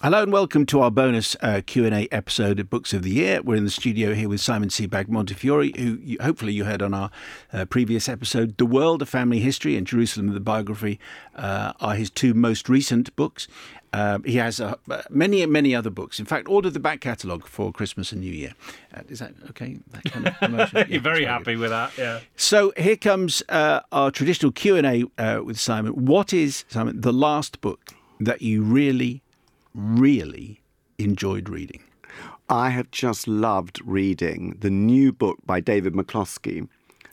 Hello and welcome to our bonus uh, Q&A episode of Books of the Year. We're in the studio here with Simon Sebag Montefiore, who you, hopefully you heard on our uh, previous episode. The World, A Family History and Jerusalem, and the biography uh, are his two most recent books. Um, he has uh, many, many other books. In fact, ordered the back catalogue for Christmas and New Year. Uh, is that okay? That kind of promotion? You're very happy with that, yeah. So here comes uh, our traditional Q&A with Simon. What is, Simon, the last book that you really really enjoyed reading? I have just loved reading the new book by David McCloskey,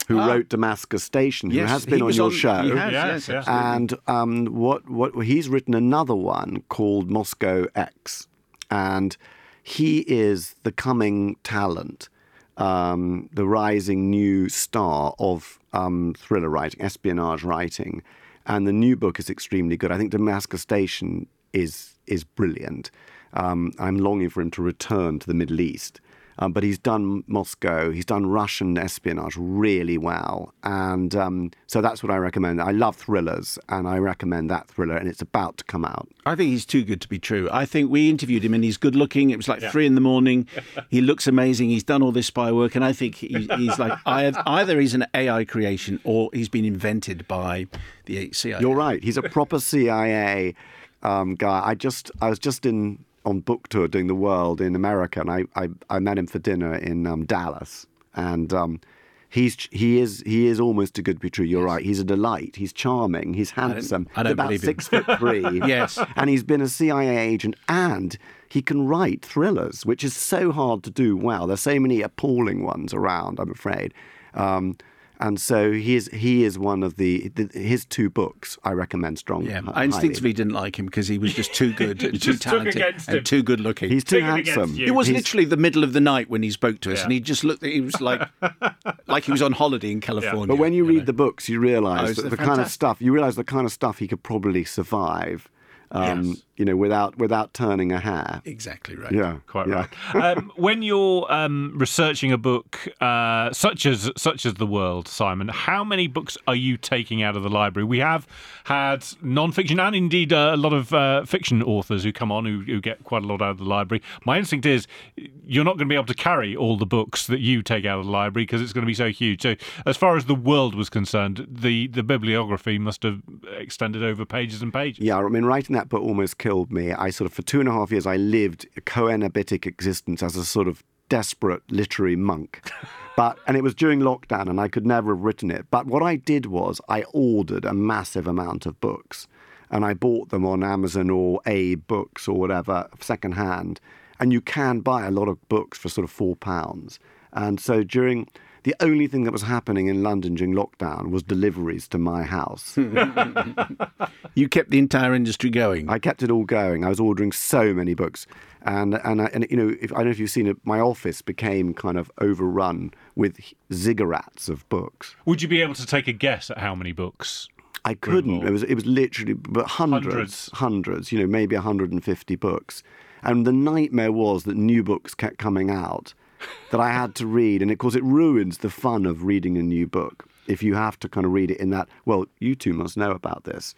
who ah. wrote Damascus Station, who yes, has been on your on, show. Has, yes, yes, and um, what what he's written another one called Moscow X, and he is the coming talent, um, the rising new star of um, thriller writing, espionage writing, and the new book is extremely good. I think Damascus Station is is brilliant. Um, I'm longing for him to return to the Middle East. Um, but he's done Moscow, he's done Russian espionage really well. And um, so that's what I recommend. I love thrillers, and I recommend that thriller, and it's about to come out. I think he's too good to be true. I think we interviewed him, and he's good looking. It was like yeah. three in the morning. he looks amazing. He's done all this spy work, and I think he, he's like either he's an AI creation or he's been invented by the CIA. You're right. He's a proper CIA um, guy. I just I was just in on book tour doing the world in America, and I I, I met him for dinner in um, Dallas, and um, he's he is he is almost too good to be true. You're yes. right. He's a delight. He's charming. He's handsome. I don't, I don't about six him. foot three. yes, and he's been a CIA agent, and he can write thrillers, which is so hard to do well. There's so many appalling ones around. I'm afraid. Um, and so he is he is one of the, the his two books I recommend strongly. Yeah, uh, I instinctively didn't like him because he was just too good, and too talented, and too good looking. He's too handsome. It was he's... literally the middle of the night when he spoke to us, yeah. and he just looked. He was like like he was on holiday in California. Yeah. But when you, you read know? the books, you realise oh, the kind of stuff you realise the kind of stuff he could probably survive um, yes. you know, without without turning a hair. Exactly right. Yeah, quite yeah. right. um, when you're um, researching a book uh, such as such as The World, Simon, how many books are you taking out of the library? We have had non-fiction and indeed uh, a lot of uh, fiction authors who come on who, who, get quite a lot out of the library. My instinct is you're not going to be able to carry all the books that you take out of the library because it's going to be so huge. So, as far as The World was concerned, the the bibliography must have extended over pages and pages. Yeah, I mean, writing that book almost killed me. I sort of, for two and a half years, I lived a coenobitic existence as a sort of desperate literary monk. But and it was during lockdown, and I could never have written it. But what I did was I ordered a massive amount of books, and I bought them on Amazon or AbeBooks or whatever secondhand. And you can buy a lot of books for sort of four pounds. And so during the only thing that was happening in London during lockdown was deliveries to my house. you kept the entire industry going. I kept it all going. I was ordering so many books, and and and you know, if, I don't know if you've seen it. My office became kind of overrun with ziggurats of books. Would you be able to take a guess at how many books? I couldn't. It was it was literally but hundreds, hundreds, hundreds. You know, maybe 150 books. And the nightmare was that new books kept coming out that I had to read. And of course, it ruins the fun of reading a new book if you have to kind of read it in that. Well, you two must know about this.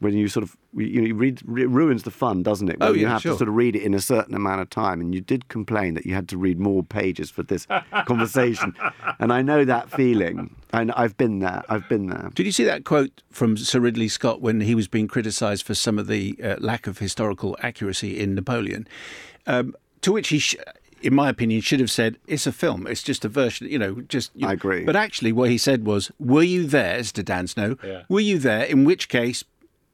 when you sort of you, know, you read it ruins the fun, doesn't it? When Oh, you have sure. to sort of read it in a certain amount of time, and you did complain that you had to read more pages for this conversation, and I know that feeling, and I've been there. I've been there. Did you see that quote from Sir Ridley Scott when he was being criticised for some of the uh, lack of historical accuracy in Napoleon? Um, to which he, sh- in my opinion, should have said, "It's a film. It's just a version." You know, just. You I agree. But actually, what he said was, "Were you there?" As to Dan Snow, Yeah. were you there? In which case,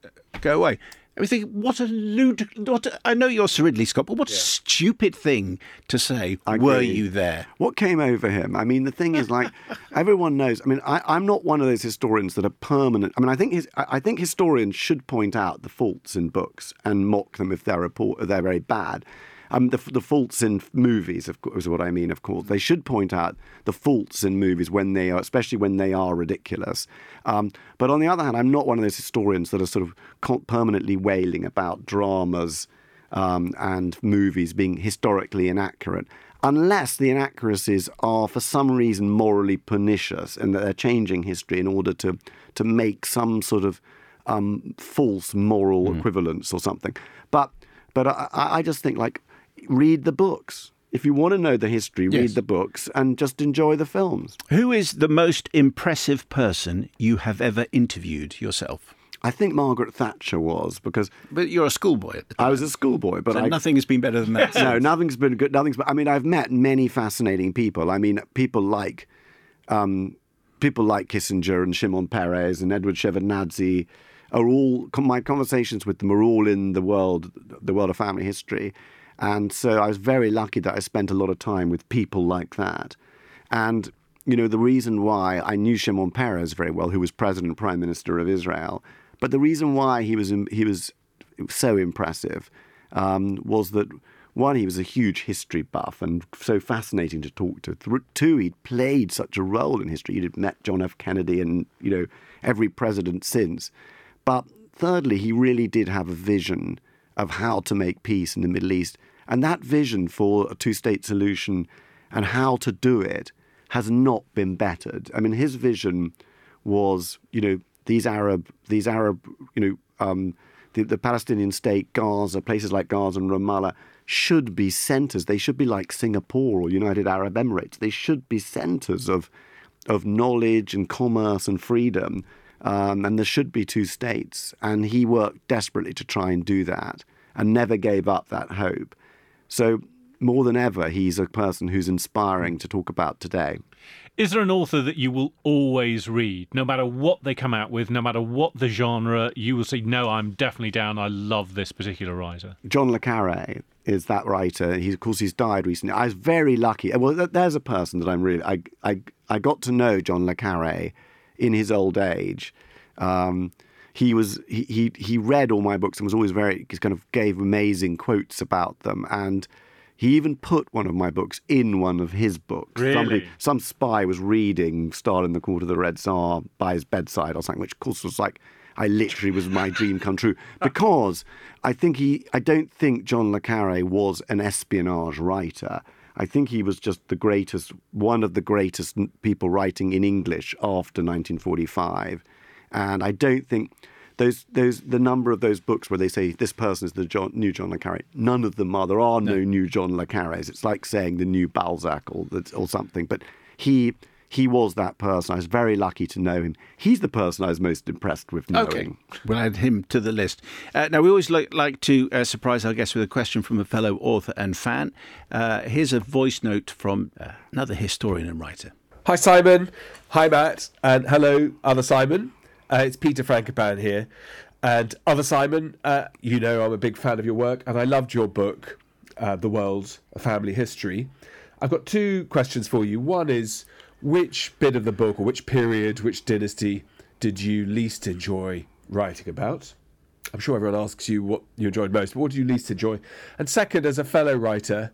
uh, go away. I think what a lud- what a, I know you're Sir Ridley Scott, but what a stupid thing to say. I Were agree. you there? What came over him? I mean, the thing is, like, everyone knows. I mean, I, I'm not one of those historians that are permanent. I mean, I think his, I I think historians should point out the faults in books and mock them if they're report, if they're very bad. Um, the, the faults in movies, of course, is what I mean. Of course, they should point out the faults in movies when they are, especially when they are ridiculous. Um, but on the other hand, I'm not one of those historians that are sort of permanently wailing about dramas um, and movies being historically inaccurate, unless the inaccuracies are for some reason morally pernicious and that they're changing history in order to to make some sort of um, false moral equivalence or something. But but I I just think like read the books. If you want to know the history, read the books and just enjoy the films. Who is the most impressive person you have ever interviewed yourself? I think Margaret Thatcher was because But you're a schoolboy at the time. I was a schoolboy, but so I, nothing has been better than that. no, nothing's been good. Nothing's. Been, I mean, I've met many fascinating people. I mean, people like, um, people like Kissinger and Shimon Peres and Edward Shevardnadze are all. My conversations with them are all in the world, the world of family history, and so I was very lucky that I spent a lot of time with people like that, and. You know, the reason why I knew Shimon Peres very well, who was president prime minister of Israel, but the reason why he was he was so impressive um, was that one, he was a huge history buff and so fascinating to talk to. Two, he'd played such a role in history. He'd met John F. Kennedy and you know every president since. But thirdly, he really did have a vision of how to make peace in the Middle East, and that vision for a two-state solution and how to do it has not been bettered. I mean, his vision was, you know, these Arab, these Arab, you know, um, the, the Palestinian state, Gaza, places like Gaza and Ramallah should be centers. They should be like Singapore or United Arab Emirates. They should be centers of of knowledge and commerce and freedom. Um, and there should be two states. And he worked desperately to try and do that and never gave up that hope. So more than ever, he's a person who's inspiring to talk about today. Is there an author that you will always read, no matter what they come out with, no matter what the genre? You will say, "No, I'm definitely down. I love this particular writer." John le Carre is that writer. He, of course, he's died recently. I was very lucky. Well, there's a person that I'm really. I I I got to know John le Carre in his old age. Um, he was he, he he read all my books and was always very he kind of gave amazing quotes about them and. He even put one of my books in one of his books. Really? Somebody, some spy was reading Stalin the Court of the Red Tsar by his bedside or something, which of course was like, I literally was my dream come true. Because I think he, I don't think John Le Carre was an espionage writer. I think he was just the greatest, one of the greatest people writing in English after 1945. And I don't think those those the number of those books where they say this person is the John, new John le Carre. None of them are. There are no, new John le Carres. It's like saying the new Balzac or or something. But he he was that person. I was very lucky to know him. He's the person I was most impressed with knowing. Okay, we'll add him to the list. Uh, now, we always like, like to uh, surprise our guests with a question from a fellow author and fan. Uh, here's a voice note from uh, another historian and writer. Hi, Simon. Hi, Matt. And hello, other Simon. Uh, it's Peter Frankopan here. And other Simon, uh, you know I'm a big fan of your work, and I loved your book, uh, The World's Family History. I've got two questions for you. One is which bit of the book, or which period, which dynasty did you least enjoy writing about? I'm sure everyone asks you what you enjoyed most, but what did you least enjoy? And second, as a fellow writer,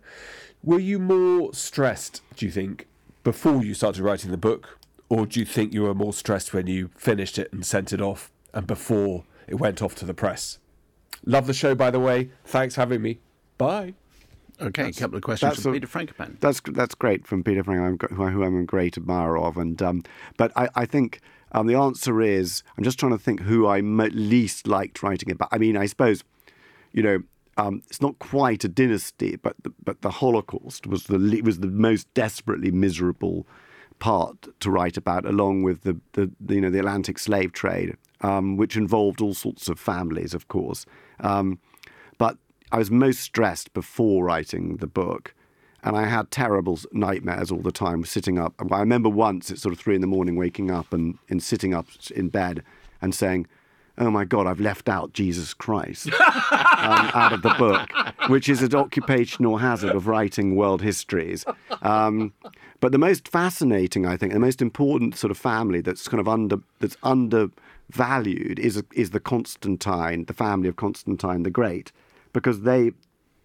were you more stressed, do you think, before you started writing the book? Or do you think you were more stressed when you finished it and sent it off and before it went off to the press? Love the show, by the way. Thanks for having me. Bye. Okay, a couple of questions that's from a- Peter Frankopan. That's that's great from Peter Frank, I'm, who I'm a great admirer of, and um, but I, I think Um, the answer is I'm just trying to think who I least liked writing about. I mean, I suppose, you know, um, it's not quite a dynasty, but the, but the Holocaust was the was the most desperately miserable part to write about, along with the, the, the you know the Atlantic slave trade, um, which involved all sorts of families, of course. Um, I was most stressed before writing the book, and I had terrible nightmares all the time, sitting up. I remember once at sort of three in the morning, waking up and, and sitting up in bed and saying, "Oh my God, I've left out Jesus Christ um, out of the book," which is an occupational hazard of writing world histories. Um, but the most fascinating, I think, the most important sort of family that's kind of under that's undervalued is is the Constantine, the family of Constantine the Great, because they,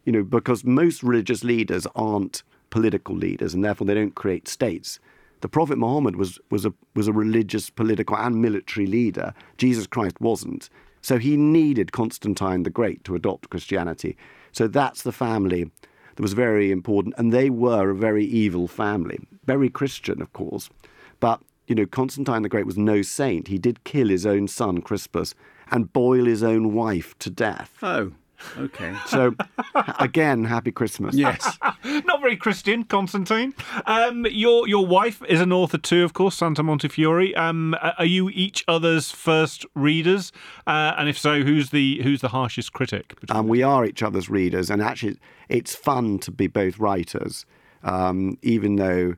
you know, because most religious leaders aren't political leaders, and therefore they don't create states. The Prophet Muhammad was was a was a religious, political, and military leader. Jesus Christ wasn't. So he needed Constantine the Great to adopt Christianity. So that's the family that was very important, and they were a very evil family, very Christian, of course. But you know, Constantine the Great was no saint. He did kill his own son Crispus and boil his own wife to death. Oh, okay. So again, happy Christmas. Yes. Not very Christian, Constantine. Um, your your wife is an author too, of course, Santa Montefiore. Um, are you each other's first readers? Uh, and if so, who's the who's the harshest critic? Um, we are each other's readers, and actually, it's fun to be both writers, um, even though.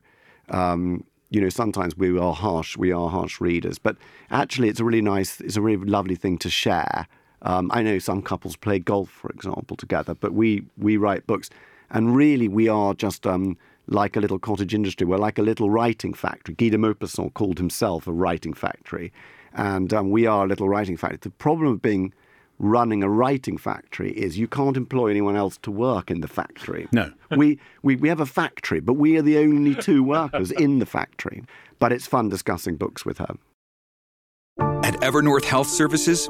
Um, you know, sometimes we are harsh. We are harsh readers, but actually, it's a really nice, it's a really lovely thing to share. Um, I know some couples play golf, for example, together, but we we write books, and really, we are just um, like a little cottage industry. We're like a little writing factory. Guy de Maupassant called himself a writing factory, and um, we are a little writing factory. The problem of being running a writing factory is you can't employ anyone else to work in the factory. No. we, we, we have a factory, but we are the only two workers in the factory. But it's fun discussing books with her. At Evernorth Health Services,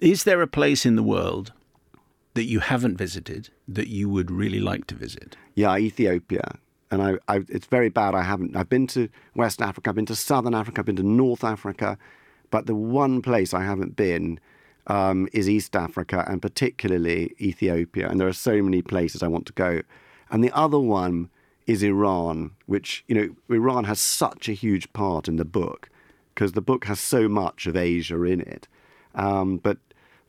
Is there a place in the world that you haven't visited that you would really like to visit? Yeah, Ethiopia. And I, I, it's very bad. I haven't. I've been to West Africa. I've been to Southern Africa. I've been to North Africa. But the one place I haven't been um, is East Africa and particularly Ethiopia. And there are so many places I want to go. And the other one is Iran, which, you know, Iran has such a huge part in the book because the book has so much of Asia in it. Um, but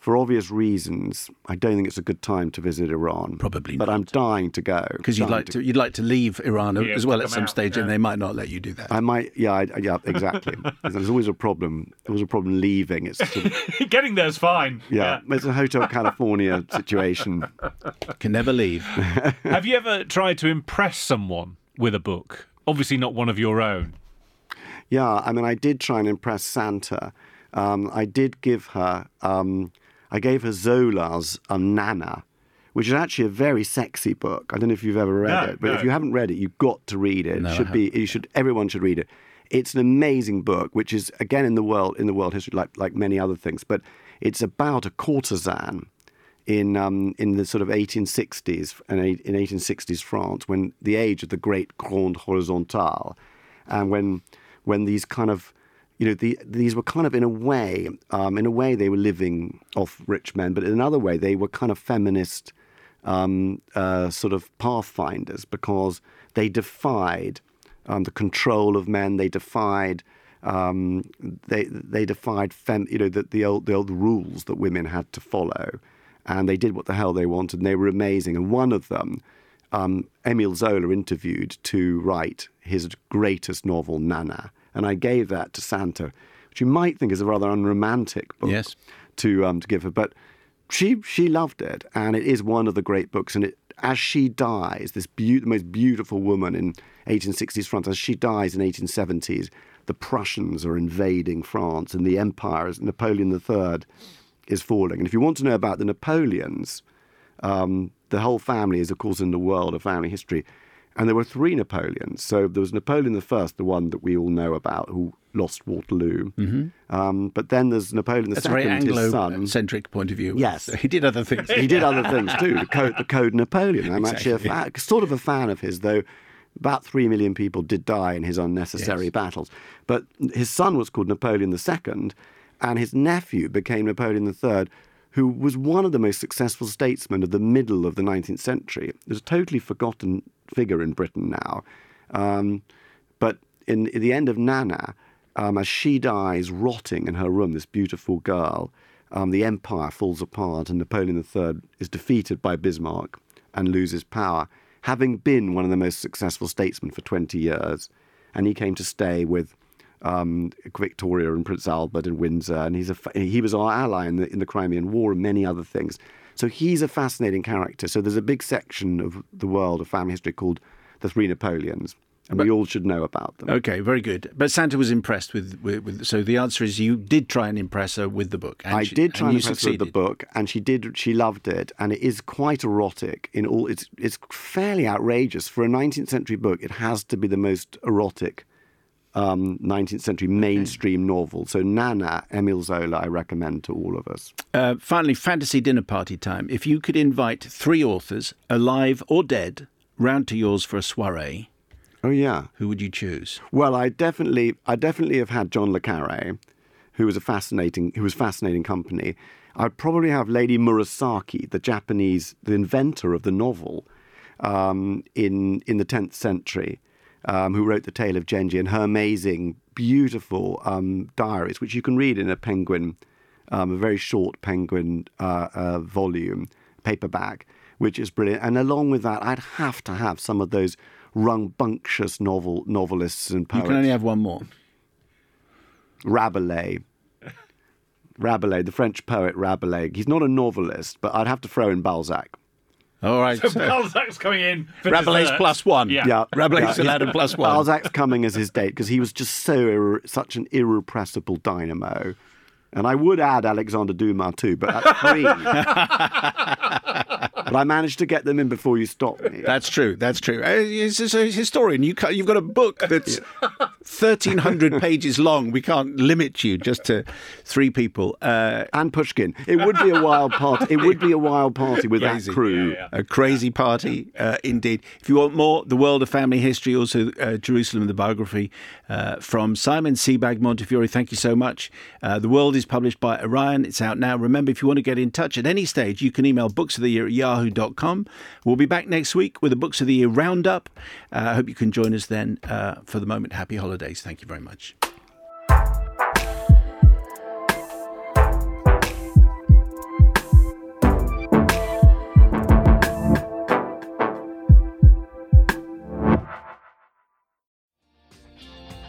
for obvious reasons, I don't think it's a good time to visit Iran. Probably But not. I'm dying to go. Because you'd like to, you'd like to leave Iran Yeah, as well at some out, stage, and they might not let you do that. I might, yeah, I, yeah, exactly. There's always a problem. There was a problem leaving. It's sort of, Getting there's fine. yeah, it's a Hotel California situation. Can never leave. Have you ever tried to impress someone with a book? Obviously, not one of your own. Yeah, I mean, I did try and impress Santa. Um, I did give her, um, I gave her Zola's um, Nana, which is actually a very sexy book. I don't know if you've ever read No, it, but no. if you haven't read it, you've got to read it. No, it should be, you should, everyone should read it. It's an amazing book, which is again in the world in the world history, like like many other things. But it's about a courtesan in um, in the sort of 1860s and eight- in 1860s France, when the age of the great Grande Horizontale, and when when these kind of you know the, these were kind of in a way um, in a way they were living off rich men, but in another way they were kind of feminist um, uh, sort of pathfinders because they defied um, the control of men. They defied um, they they defied fem, you know the, the old the old rules that women had to follow, and they did what the hell they wanted. and They were amazing. And one of them, um, Emile Zola, interviewed to write his greatest novel, Nana, and I gave that to Santa, which you might think is a rather unromantic book Yes. to um, to give her, but she she loved it, and it is one of the great books, and it as she dies, this be- the most beautiful woman in 1860s France, as she dies in 1870s, the Prussians are invading France and the empire, Napoleon III, is falling. And if you want to know about the Napoleons, um, the whole family is, of course, in the world of family history. And there were three Napoleons. So there was Napoleon I, the one that we all know about, who lost Waterloo. Mm-hmm. Um, but then there's Napoleon II, That's very his son. Anglo-centric point of view. Yes. he did other things. He did other things too. The code, the code Napoleon. I'm actually a fan, sort of a fan of his, though. About three million people did die in his unnecessary Yes. battles. But his son was called Napoleon II, and his nephew became Napoleon III, who was one of the most successful statesmen of the middle of the 19th century. There's a totally forgotten figure in Britain now. Um, but in, in the end of Nana, um, as she dies rotting in her room, this beautiful girl, um, the empire falls apart and Napoleon III is defeated by Bismarck and loses power, having been one of the most successful statesmen for 20 years. And he came to stay with um, Victoria and Prince Albert and Windsor, and he's a, fa- he was our ally in the, in the Crimean War and many other things. So he's a fascinating character. So there's a big section of the world of family history called the Three Napoleons, and we all should know about them. Okay, very good. But Santa was impressed with, with, with so the answer is you did try and impress her with the book. and I she- did try and you impress her with the book, and she did. She loved it, and it is quite erotic. In all, it's it's fairly outrageous for a 19th century book. It has to be the most erotic um, 19th century mainstream novel. So Nana, Emile Zola, I recommend to all of us. Uh, finally, fantasy dinner party time. If you could invite three authors, alive or dead, round to yours for a soiree, Oh yeah. who would you choose? Well, I definitely, I definitely have had John le Carre, who was a fascinating, who was fascinating company. I'd probably have Lady Murasaki, the Japanese, the inventor of the novel, um, in in the tenth century, um, who wrote the Tale of Genji and her amazing, beautiful um, diaries, which you can read in a Penguin, um, a very short Penguin uh, uh, volume, paperback, which is brilliant. And along with that, I'd have to have some of those rambunctious novel novelists and poets. You can only have one more. Rabelais. Rabelais, the French poet Rabelais. He's not a novelist, but I'd have to throw in Balzac. All right. So so- Balzac's coming in. For Rabelais dessert. plus one. Yeah. Yeah, Rabelais yeah, is allowed a plus one. Balzac's coming as his date because he was just so irre- such an irrepressible dynamo. And I would add Alexander Dumas too, but that's three. but I managed to get them in before you stopped me. That's true. That's true. Uh, As as a historian, you you've got a book that's thirteen hundred pages long. We can't limit you just to three people. Uh, and Pushkin. It would be a wild party. It would be a wild party with Crazy. that crew. a crazy party, uh, indeed. If you want more, the world of family history, also uh, Jerusalem, the biography uh, from Simon Sebag Montefiore. Thank you so much. Uh, the world is published by Orion. It's out now. Remember, if you want to get in touch at any stage, you can email books of the year at yahoo.com. We'll be back next week with a books of the year roundup. Uh, I hope you can join us then. Uh, for the moment, happy holidays. Thank you very much.